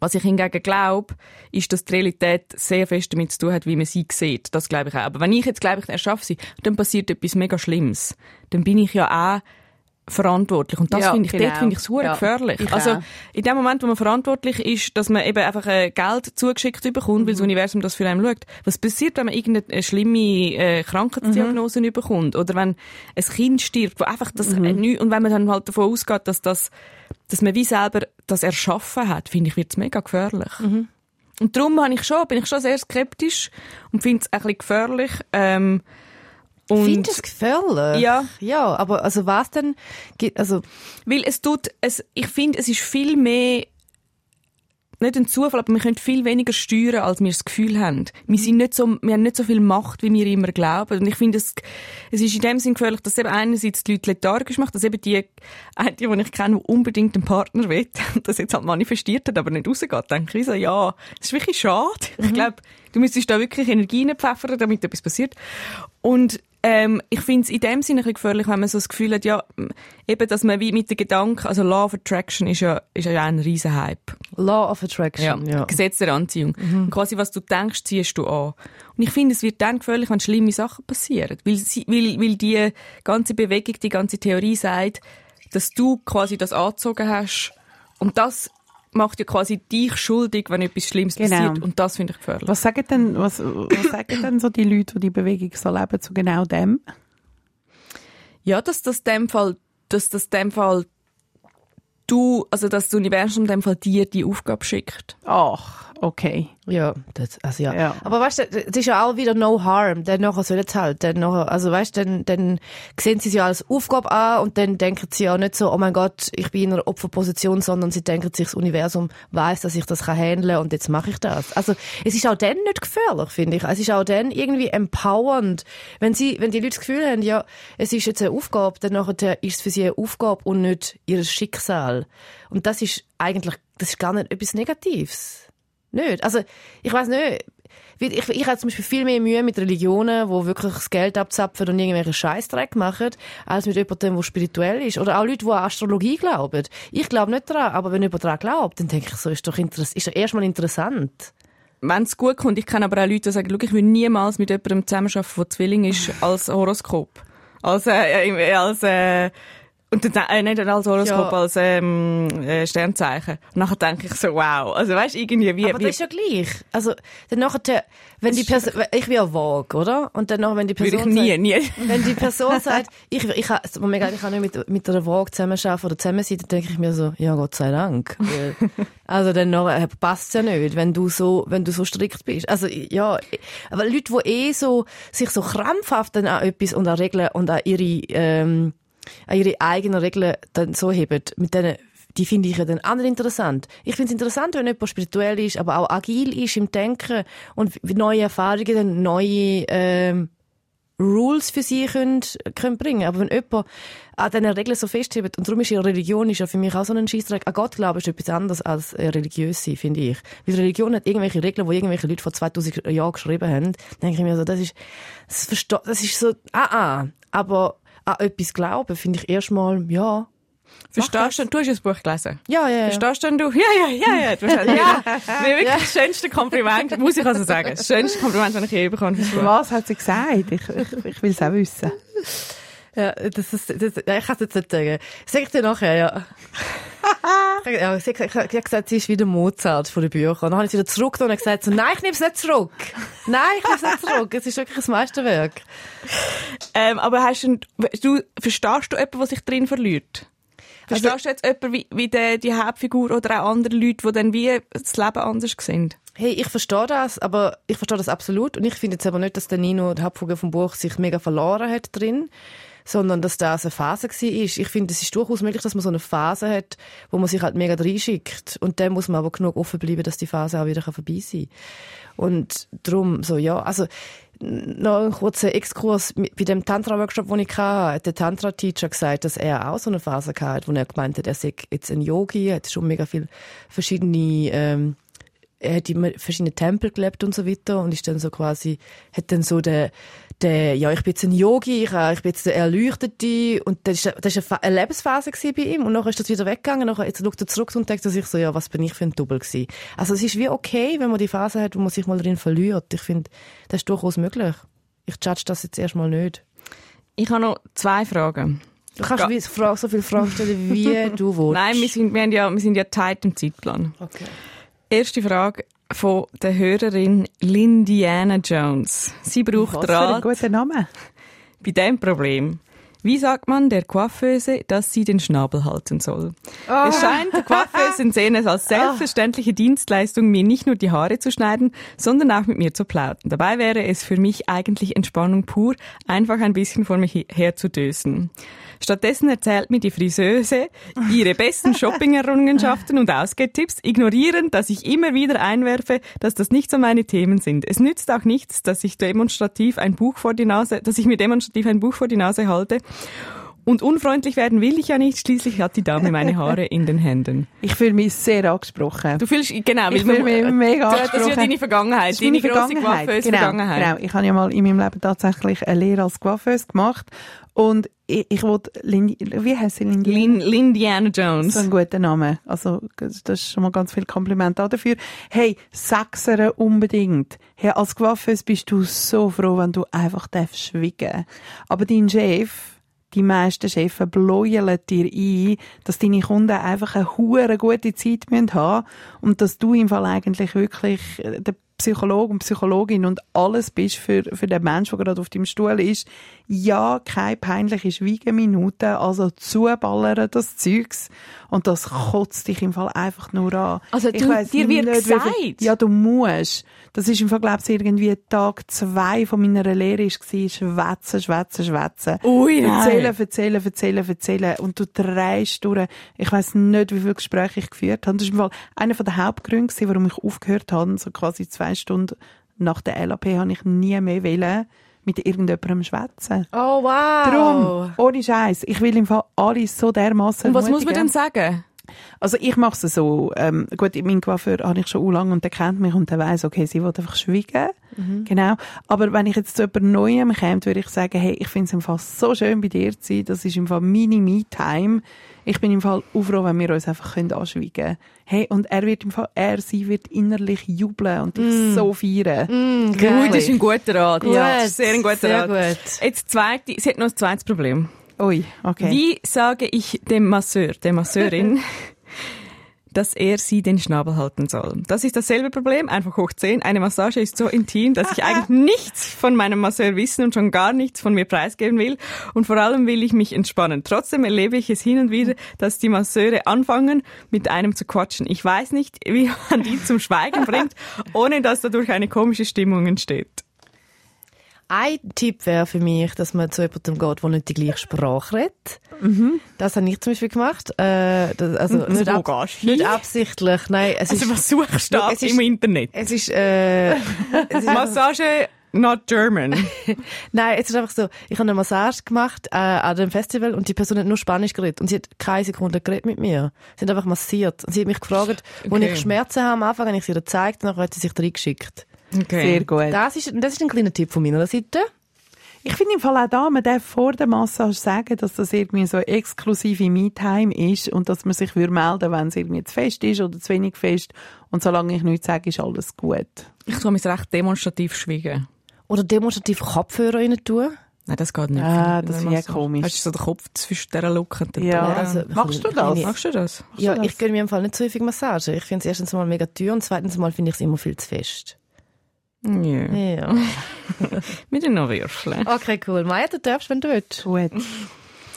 Was ich hingegen glaube, ist, dass die Realität sehr fest damit zu tun hat, wie man sie sieht. Das glaube ich auch. Aber wenn ich jetzt glaube, ich erschaffe sie, dann passiert etwas mega Schlimmes. Dann bin ich ja auch verantwortlich. Und das Ja, finde ich, genau. dort finde ich es Ja, gefährlich. ich Also, auch. in dem Moment, wo man verantwortlich ist, dass man eben einfach äh, Geld zugeschickt bekommt, Mhm. weil das Universum das für einen schaut. Was passiert, wenn man irgendeine schlimme äh, Krankheitsdiagnose Mhm. bekommt? Oder wenn ein Kind stirbt, wo einfach das Mhm. äh, nü- und wenn man dann halt davon ausgeht, dass das, dass man wie selber das erschaffen hat, finde ich, wird es mega gefährlich. Mhm. Und darum habe ich schon, bin ich schon sehr skeptisch und finde es ein bisschen gefährlich. Ähm, und Findest du es gefährlich? Ja. Ja, aber also was denn? Also, Weil es tut, es, ich finde, es ist viel mehr, nicht ein Zufall, aber wir können viel weniger steuern, als wir das Gefühl haben. Wir sind nicht so, wir haben nicht so viel Macht, wie wir immer glauben. Und ich finde, es, es ist in dem Sinn gefährlich, dass eben einerseits die Leute lethargisch macht, dass eben die, eine, die, die ich kenne, die unbedingt einen Partner will, das jetzt halt manifestiert hat, aber nicht rausgeht, denke ich so, ja, das ist wirklich schade. Ich glaube, du müsstest da wirklich Energien pfeffern, damit etwas passiert. Und ähm, ich finde es in dem Sinne gefährlich, wenn man so das Gefühl hat, ja, eben, dass man wie mit den Gedanken, also Law of Attraction ist ja, ist ja ein riesen Hype. Law of Attraction. Ja. Gesetz der Anziehung. Und quasi, was du denkst, ziehst du an. Und ich finde, es wird dann gefährlich, wenn schlimme Sachen passieren. Weil, sie, weil, weil die ganze Bewegung, die ganze Theorie sagt, dass du quasi das angezogen hast. Und das macht ja quasi dich schuldig, wenn etwas Schlimmes Genau. passiert. Und das finde ich gefährlich. Was sagen denn, was, was sagen denn so die Leute, die die Bewegung so leben, zu genau dem? Ja, dass das dem Fall, dass das dem Fall du, also dass das Universum dem Fall dir die Aufgabe schickt. Ach, okay. Ja, das, also ja. Ja. Aber weißt du, es ist ja auch wieder no harm. Dann nachher soll es halt, dann nachher, also weißt du, dann, dann sehen sie es ja als Aufgabe an und dann denken sie ja nicht so, oh mein Gott, ich bin in einer Opferposition, sondern sie denken sich, das Universum weiß, dass ich das kann handeln und jetzt mache ich das. Also, es ist auch dann nicht gefährlich, finde ich. Es ist auch dann irgendwie empowernd. Wenn sie, wenn die Leute das Gefühl haben, ja, es ist jetzt eine Aufgabe, dann nachher ist es für sie eine Aufgabe und nicht ihr Schicksal. Und das ist eigentlich, das ist gar nicht etwas Negatives. Nicht. Also, ich weiß nicht. Ich, ich habe zum Beispiel viel mehr Mühe mit Religionen, wo wirklich das Geld abzapfen und irgendwelche Scheißdreck machen, als mit jemandem, der spirituell ist. Oder auch Leute, die an Astrologie glauben. Ich glaube nicht daran, aber wenn jemand daran glaubt, dann denke ich so, ist doch, interess ist doch erstmal interessant. Wenn es gut kommt, ich kenne aber auch Leute, die sagen, ich will niemals mit jemandem zusammenarbeiten, der Zwilling ist, als Horoskop. Als, äh, äh, als, äh, und dann, äh, nicht als Horoskop, Ja. als ähm, äh, Sternzeichen. Und nachher denke ich so, wow. Also weißt irgendwie, wie... Aber wie das ist ja gleich. Also, dann nachher, wenn die Person, ich bin ja vage, oder? Und dann nachher, wenn die würde Person ich nie, sagt, nie. wenn die Person sagt, ich, ich, mir mega leid, ich kann nicht mit, mit einer Waage zusammenarbeiten oder zusammen sein, dann denke ich mir so, ja, Gott sei Dank. Also dann nachher passt ja nicht, wenn du so, wenn du so strikt bist. Also, ja, aber Leute, die eh so, sich so krampfhaft dann an etwas und an Regeln und an ihre, ähm, an ihre eigenen Regeln dann so heben, mit denen die finde ich ja dann nicht interessant. Ich finde es interessant, wenn jemand spirituell ist, aber auch agil ist im Denken und neue Erfahrungen, dann neue ähm, Rules für sie können, können bringen. Aber wenn jemand an diesen Regeln so festhebt, und darum ist ja Religion ist ja für mich auch so ein Scheissdreck, an Gott glauben ist etwas anderes als äh, religiös sein, finde ich. Weil Religion hat irgendwelche Regeln, die irgendwelche Leute vor 2000 Jahren geschrieben haben. Dann denke ich mir so, das ist, das ist so, ah, ah. Aber an etwas glauben, finde ich erstmal, ja. Verstehst du? Du hast das Buch gelesen. Ja, ja, ja. Verstehst denn du? Ja, ja, ja, ja. Du hast, ja. Wirklich das schönste Kompliment, muss ich also sagen. Das schönste Kompliment, das ich je bekommen habe. Was hat sie gesagt? Ich, ich, ich will es auch wissen. Ja, das ist, das, ich kann es jetzt nicht sagen. Sag ich dir nachher, ja. ja sie, gesagt- sie hat gesagt, sie ist wieder Mozart von den Büchern. Und dann habe ich sie wieder zurück und gesagt, so, nein, ich nehme es nicht zurück. Nein, ich nehme es nicht zurück. Es ist wirklich ein Meisterwerk. Ähm, aber hast du, du, verstehst du jemanden, der sich drin verliert? Also- Verstehst du jetzt jemanden wie, wie der, die Hauptfigur oder auch andere Leute, die dann wie das Leben anders sehen? Hey, ich verstehe das, aber ich verstehe das absolut. Und ich finde jetzt aber nicht, dass der Nino, der Hauptfigur vom Buch, sich mega verloren hat drin, sondern dass das eine Phase war. Ich finde, es ist durchaus möglich, dass man so eine Phase hat, wo man sich halt mega reinschickt. Und dann muss man aber genug offen bleiben, dass die Phase auch wieder vorbei sein kann. Und darum, so, ja, also, noch ein kurzer Exkurs. Bei dem Tantra-Workshop, den ich hatte, hat der Tantra-Teacher gesagt, dass er auch so eine Phase hatte, wo er gemeint hat, er sei jetzt ein Yogi, er hat schon mega viele verschiedene, ähm, er hat in verschiedenen Tempel gelebt und so weiter und ist dann so quasi, hat dann so der, der, ja, ich bin jetzt ein Yogi, ich, äh, ich bin jetzt der Erleuchtete und das ist eine, eine Lebensphase bei ihm und nachher ist das wieder weggegangen, nachher, jetzt schaut er zurück und denkt sich so, ja, was bin ich für ein Double gewesen. Also es ist wie okay, wenn man die Phase hat, wo man sich mal drin verliert. Ich finde, das ist durchaus möglich. Ich judge das jetzt erstmal nicht. Ich habe noch zwei Fragen. Du kannst wie, Fra- so viele Fragen stellen, wie du willst. Nein, wir sind, wir, haben ja, wir sind ja tight im Zeitplan. Okay. Erste Frage von der Hörerin Lindiana Jones. Sie braucht Was für ein Rat guter Name. bei dem Problem. Wie sagt man der Coiffeuse, dass sie den Schnabel halten soll? Es scheint, Coiffeusen sehen es als selbstverständliche Dienstleistung, mir nicht nur die Haare zu schneiden, sondern auch mit mir zu plaudern. Dabei wäre es für mich eigentlich Entspannung pur, einfach ein bisschen vor mich her zu dösen. Stattdessen erzählt mir die Friseuse ihre besten Shopping-Errungenschaften und Ausgehtipps, ignorierend, dass ich immer wieder einwerfe, dass das nicht so meine Themen sind. Es nützt auch nichts, dass ich demonstrativ ein Buch vor die Nase, dass ich mir demonstrativ ein Buch vor die Nase halte. Und unfreundlich werden will ich ja nicht, schließlich hat die Dame meine Haare in den Händen. Ich fühle mich sehr angesprochen. Du fühlst, genau, Ich fühle mich mega das ist ja angesprochen. deine Vergangenheit, Das ist deine grosse Vergangenheit. Coiffeuse-Vergangenheit. Genau, genau. Ich habe ja mal in meinem Leben tatsächlich eine Lehre als Coiffeuse gemacht. Und ich, ich wollte, wie heißt sie, Lindy? Lin, Lindiana Jones. So ein guter Name. Also, das ist schon mal ganz viel Kompliment auch dafür. Hey, Sechser unbedingt. Hey, als Coiffeuse bist du so froh, wenn du einfach darfst schwiegen. Aber dein Chef, die meisten Chefs bläueln dir ein, dass deine Kunden einfach eine hure gute Zeit müssen haben und dass du im Fall eigentlich wirklich äh, der Psychologe und Psychologin und alles bist für, für den Menschen, der gerade auf dem Stuhl ist. Ja, keine peinliche Schweigeminute, also zuballern das Zeugs und das kotzt dich im Fall einfach nur an. Also Ich du- weiss dir wird nicht, gesagt? viel- Ja, du musst. Das ist im Fall, glaube ich, irgendwie Tag zwei von meiner Lehre gewesen, schwätzen, schwätzen, schwätzen. Ui, nein. Erzählen, erzählen, erzählen, erzählen. Und du drehst durch. Ich weiss nicht, wie viele Gespräche ich geführt habe. Das ist im Fall einer der Hauptgründe warum ich aufgehört habe. So quasi zwei Stunden nach der LAP habe ich nie mehr wollen mit irgendjemandem schwätzen. Oh, wow. Darum, ohne Scheiß, ich will im Fall alles so dermaßen Und was muss man denn sagen? Also ich mache es so, ähm, gut, mein Coiffeur habe ich schon lange und der kennt mich und der weiss, okay, sie will einfach schweigen. Genau. Aber wenn ich jetzt zu jemand Neuem käme, würde ich sagen, hey, ich finde es im Fall so schön bei dir zu sein, das ist im Fall meine Me-Time. Ich bin im Fall auch froh, wenn wir uns einfach können anschweigen können. Hey, und er wird im Fall, er, sie wird innerlich jubeln und dich so feiern. Mm, das ist ein guter Rat. Gut, Ja, das ist sehr ein guter sehr Rat. gut. Jetzt zweite, sie hat noch ein zweites Problem. Ui, okay. Wie sage ich dem Masseur, der Masseurin, dass er sie den Schnabel halten soll? Das ist dasselbe Problem, einfach hoch 10. Eine Massage ist so intim, dass ich eigentlich nichts von meinem Masseur wissen und schon gar nichts von mir preisgeben will. Und vor allem will ich mich entspannen. Trotzdem erlebe ich es hin und wieder, dass die Masseure anfangen, mit einem zu quatschen. Ich weiß nicht, wie man die zum Schweigen bringt, ohne dass dadurch eine komische Stimmung entsteht. Ein Tipp wäre für mich, dass man zu jemandem geht, der nicht die gleiche Sprache redet. Das habe ich zum Beispiel gemacht. Äh, das, also Mhm. Nicht, wo ab, gehst nicht absichtlich, nein. Es Also ist, was suchst du da es ist- im Internet? es ist, äh, es ist Massage not German. Nein, es ist einfach so, ich habe eine Massage gemacht äh, an dem Festival und die Person hat nur Spanisch geredet und sie hat keine Sekunde geredet mit mir. Sie hat einfach massiert. Und sie hat mich gefragt, wo Okay. ich Schmerzen habe am Anfang, habe ich sie ihr gezeigt und dann hat sie sich reingeschickt. Okay. Sehr gut. Das ist, das ist ein kleiner Tipp von meiner Seite. Ich finde im Fall auch da, man darf vor der Massage sagen, dass das irgendwie so exklusive Me-Time ist und dass man sich würde melden, wenn es irgendwie zu fest ist oder zu wenig fest. Und solange ich nichts sage, ist alles gut. Ich tue mich recht demonstrativ schweigen. Oder demonstrativ Kopfhörer rein tun. Nein, das geht nicht. Ah, das ist ja komisch. Hast du so den Kopf zwischen dieser Lücke und der Ja. Also- Machst du das? Machst du das? Ja, das? ich gönne mir im Fall nicht so häufig Massage. Ich finde es erstens mal mega teuer und zweitens mal finde ich es immer viel zu fest. Ja. Ja. Mit den Würfeln. Okay, cool. Maja, du darfst, wenn du willst. Gut.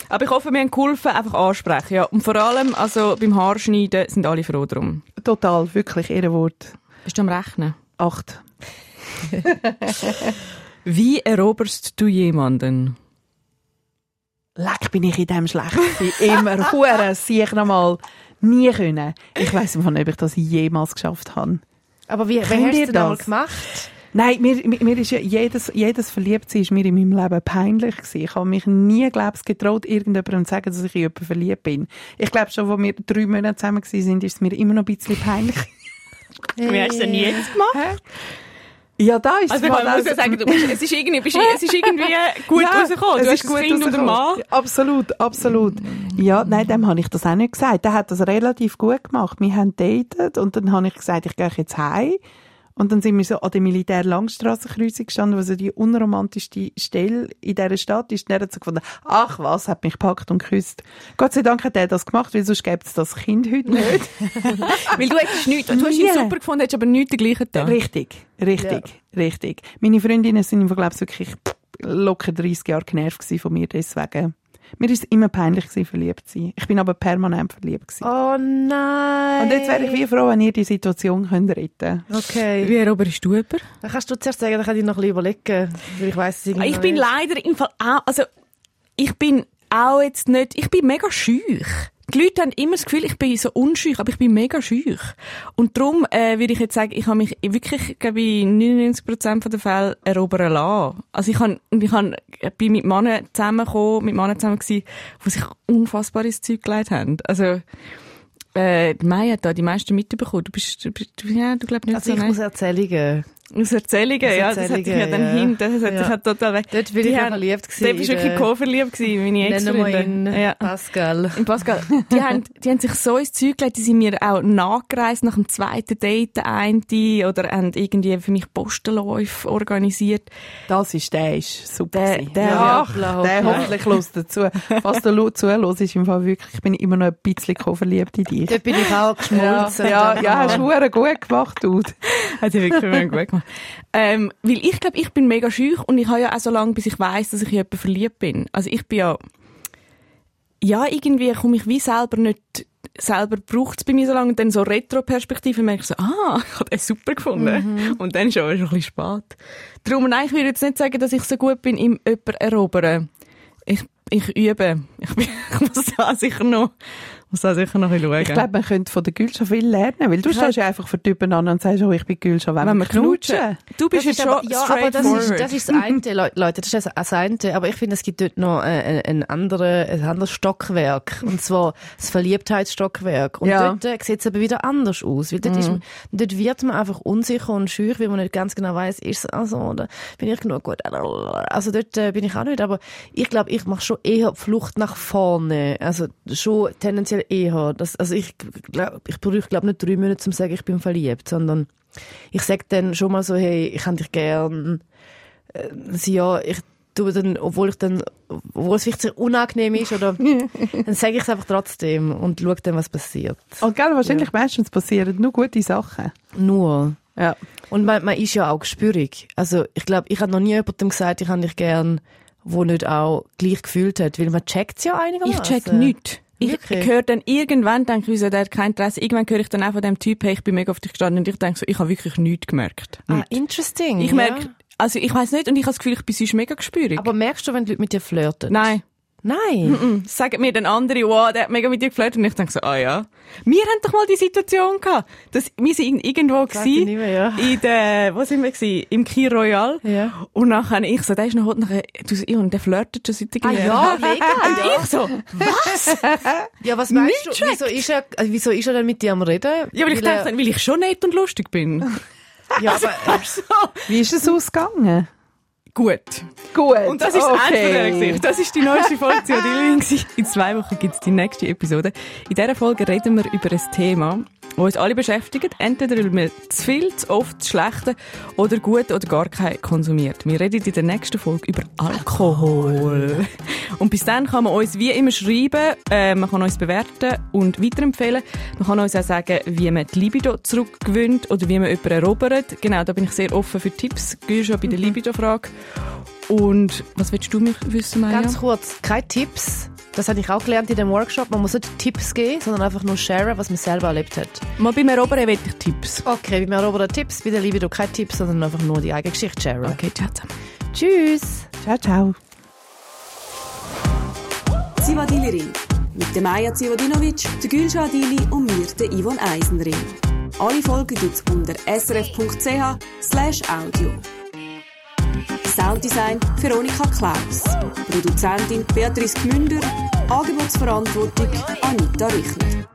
Aber ich hoffe, wir haben geholfen, einfach ansprechen. Ja. Und vor allem, also beim Haarschneiden sind alle froh drum. Total, wirklich, Ehrenwort. Bist du am Rechnen? Acht. Wie eroberst du jemanden? Leck bin ich in dem schlecht. Immer. Hure, sehe ich nochmal. Nie können. Ich weiss nicht, ob ich das jemals geschafft habe. Aber wie, wie hast du das das? gemacht? Nein, mir, mir, mir ist ja jedes, jedes Verliebtsein ist mir in meinem Leben peinlich gewesen. Ich habe mich nie, glaube ich, getraut, irgendjemandem zu sagen, dass ich in jemanden verliebt bin. Ich glaube schon, als wir drei Monate zusammen sind, ist es mir immer noch ein bisschen peinlich. Wie hast du denn jetzt gemacht? ja, da ist Also, man mal muss ja sagen, du bist, es, ist irgendwie, bist, es ist irgendwie gut Ja, rausgekommen. es Du ist hast ein Kind und. Mann. Absolut, absolut. Ja, nein, dem habe ich das auch nicht gesagt. Der hat das relativ gut gemacht. Wir haben datet und dann habe ich gesagt, ich gehe jetzt heim. Und dann sind wir so an der Militär-Langstrassenkreuzung gestanden, was so die unromantischste Stelle in dieser Stadt ist. Und er hat so gefunden, ach was, hat mich gepackt und geküsst. Gott sei Dank hat er das gemacht, weil sonst gäbe es das Kind heute nicht. Weil du hättest nichts, du hast ihn super gefunden, hättest aber nichts dergleichen getan. Richtig, richtig, richtig. Meine Freundinnen sind, glaube ich, wirklich locker 30 Jahre genervt von mir deswegen. Mir ist es immer peinlich gewesen, verliebt zu sein. Ich bin aber permanent verliebt gewesen. Oh nein. Und jetzt wäre ich wie froh, wenn ihr die Situation könnt retten Okay. Wie eroberst du jemanden? Dann kannst du zuerst sagen, dann kann ich noch ein bisschen überlegen. Weil ich weiss es irgendwie Ich noch bin nicht. leider im Fall auch, also, ich bin auch jetzt nicht, ich bin mega schüch. Die Leute haben immer das Gefühl, ich bin so unschüch, aber ich bin mega schüch. Und darum äh, würde ich jetzt sagen, ich habe mich wirklich, glaube ich, 99% der Fälle erobern lassen. Also ich, kann, ich kann, bin mit Männern zusammengekommen, mit Männern zusammen gewesen, die sich unfassbares Zeug gelegt haben. Also, äh, die Maya hat da die meisten mitbekommen. Du bist, du bist, du, ja, du glaubst nicht Also so, ich nein. muss Erzählungen. Aus Erzählungen, Aus ja. Das hat sich ja Erzählungen, dann ja. hinten, das hat sich Ja. ja total weg. Dort bin Die ich ja haben- verliebt gewesen. Dort bist du in wirklich der- co-verliebt gewesen, meine Ex-Freundin. Ja. Pascal. Im Pascal, die haben, die haben sich so ins Zeug gelegt, die sind mir auch nachgereist nach dem zweiten Date, der eine, oder haben irgendwie für mich Postenläufe organisiert. Das ist, der ist super. Der- der- ja, hoppla, der hoppla. hoffentlich Lust dazu. Was der Lu zuhört, ist im Fall wirklich, ich bin immer noch ein bisschen verliebt in dich. Dort bin ich auch Ja, geschmolzen. ja, ja, hast du verdammt gut gemacht, Dude. Hat sie wirklich mega gut gemacht. Ähm, weil ich glaube, ich bin mega schüch und ich habe ja auch so lange, bis ich weiss, dass ich in jemanden verliebt bin. Also ich bin ja, ja, irgendwie komme ich wie selber nicht, selber braucht es bei mir so lange und dann so Retro-Perspektive merke ich so, ah, ich habe den super gefunden. Und dann ist schon ein bisschen spät. Darum, nein, ich würde jetzt nicht sagen, dass ich so gut bin im jemanden erobern. Ich, ich übe. Ich, bin, ich muss da sicher noch, muss da sicher noch ein bisschen schauen. Ich glaube, man könnte von der Gülscha viel lernen, weil du stehst ja einfach für Typen an und sagst, oh, ich bin Gülscha, wenn, wenn wir wir knutschen. Du bist Das jetzt ist aber, schon ja, aber das ist, das ist das eine, Le- Leute, das ist das eine. Aber ich finde, es gibt dort noch äh, ein, andere, ein anderes Stockwerk. Und zwar das Verliebtheitsstockwerk. Und Ja. dort äh, sieht es aber wieder anders aus. Weil dort, ist, man- dort wird man einfach unsicher und schüch, weil man nicht ganz genau weiß, ist es also, oder bin ich genug gut? Also dort äh, bin ich auch nicht. Aber ich glaube, ich mache schon eher die Flucht nach vorne. Also schon tendenziell eher. Das, also ich glaube, ich brauche glaub, nicht drei Minuten, um zu sagen, ich bin verliebt, sondern ich sag dann schon mal so, hey, ich habe dich gern. Äh, sie, ja, ich tue dann, obwohl ich dann, obwohl es vielleicht sehr unangenehm ist, oder, dann sage ich es einfach trotzdem und schaue dann, was passiert. Und gell, wahrscheinlich meistens passieren nur gute Sachen. Nur. Ja. Und man, man ist ja auch gespürig. Also, ich glaube, ich habe noch nie jemandem gesagt, ich habe dich gern, wo nicht auch gleich gefühlt hat, weil man checkt es ja einigermaßen. Ich check nichts. Ich Wirklich? höre dann irgendwann, denke ich, wieso der hat kein Interesse. Irgendwann höre ich dann auch von dem Typ, hey, ich bin mega auf dich gestanden und ich denke so, ich habe wirklich nichts gemerkt. Ah, Nichts. interesting. ich ja. merke, also ich weiß nicht und ich habe das Gefühl, ich bin sonst mega gespürig. Aber merkst du, wenn die Leute mit dir flirten? Nein. Nein. Mhm. Sagen mir dann andere, wow, der hat mega mit dir geflirtet und ich denke so, ah ja. Wir haben doch mal die Situation gehabt, dass wir sind irgendwo ich gewesen, nicht mehr, ja. in der, wo sind wir gewesen? Im Key Royal. Ja. Und nachher ich so, der ist noch heute nachher, du so, ja, und der flirtet schon seit Ah irgendwie- ja, mega. Und ja. ich so, was? Ja, was meinst du? Wieso ist, er, äh, wieso ist er denn mit dir am Reden? Ja, ich Weil er- dachte dann, weil ich schon nett und lustig bin. Ja, aber, so. Wie ist es ausgegangen? Gut. Gut. Und das ist das Ende von der Geschichte. Das ist die neueste Folge zu. In zwei Wochen gibt es die nächste Episode. In dieser Folge reden wir über ein Thema, das uns alle beschäftigt. Entweder weil wir zu viel, zu oft, zu schlechte oder gut oder gar kein konsumiert. Wir reden in der nächsten Folge über Alkohol. Und bis dann kann man uns wie immer schreiben, äh, man kann uns bewerten und weiterempfehlen. Man kann uns auch sagen, wie man die Libido zurückgewinnt oder wie man jemanden erobert. Genau, da bin ich sehr offen für Tipps. Geh schon bei der Libido-Frage. Und was willst du mich wissen, Maja? ganz kurz, keine Tipps. Das habe ich auch gelernt in dem Workshop. Man muss nicht Tipps geben, sondern einfach nur sharen, was man selber erlebt hat. Mal beim Erobern will ich Tipps. Okay, bei mir aber Tipps, bei der Libido keine Tipps, sondern einfach nur die eigene Geschichte sharen. Okay, ciao zusammen. Tschüss! Ciao, ciao. Zivadili-Ring. Mit der Maja Zivadinovic, der Gülşah Adili und mir, der Yvonne Eisenring. Alle Folgen gibt's unter srf.ch slash audio. Sounddesign Veronika Klaus. Produzentin Beatrice Gmünder. Angebotsverantwortung Anita Richner.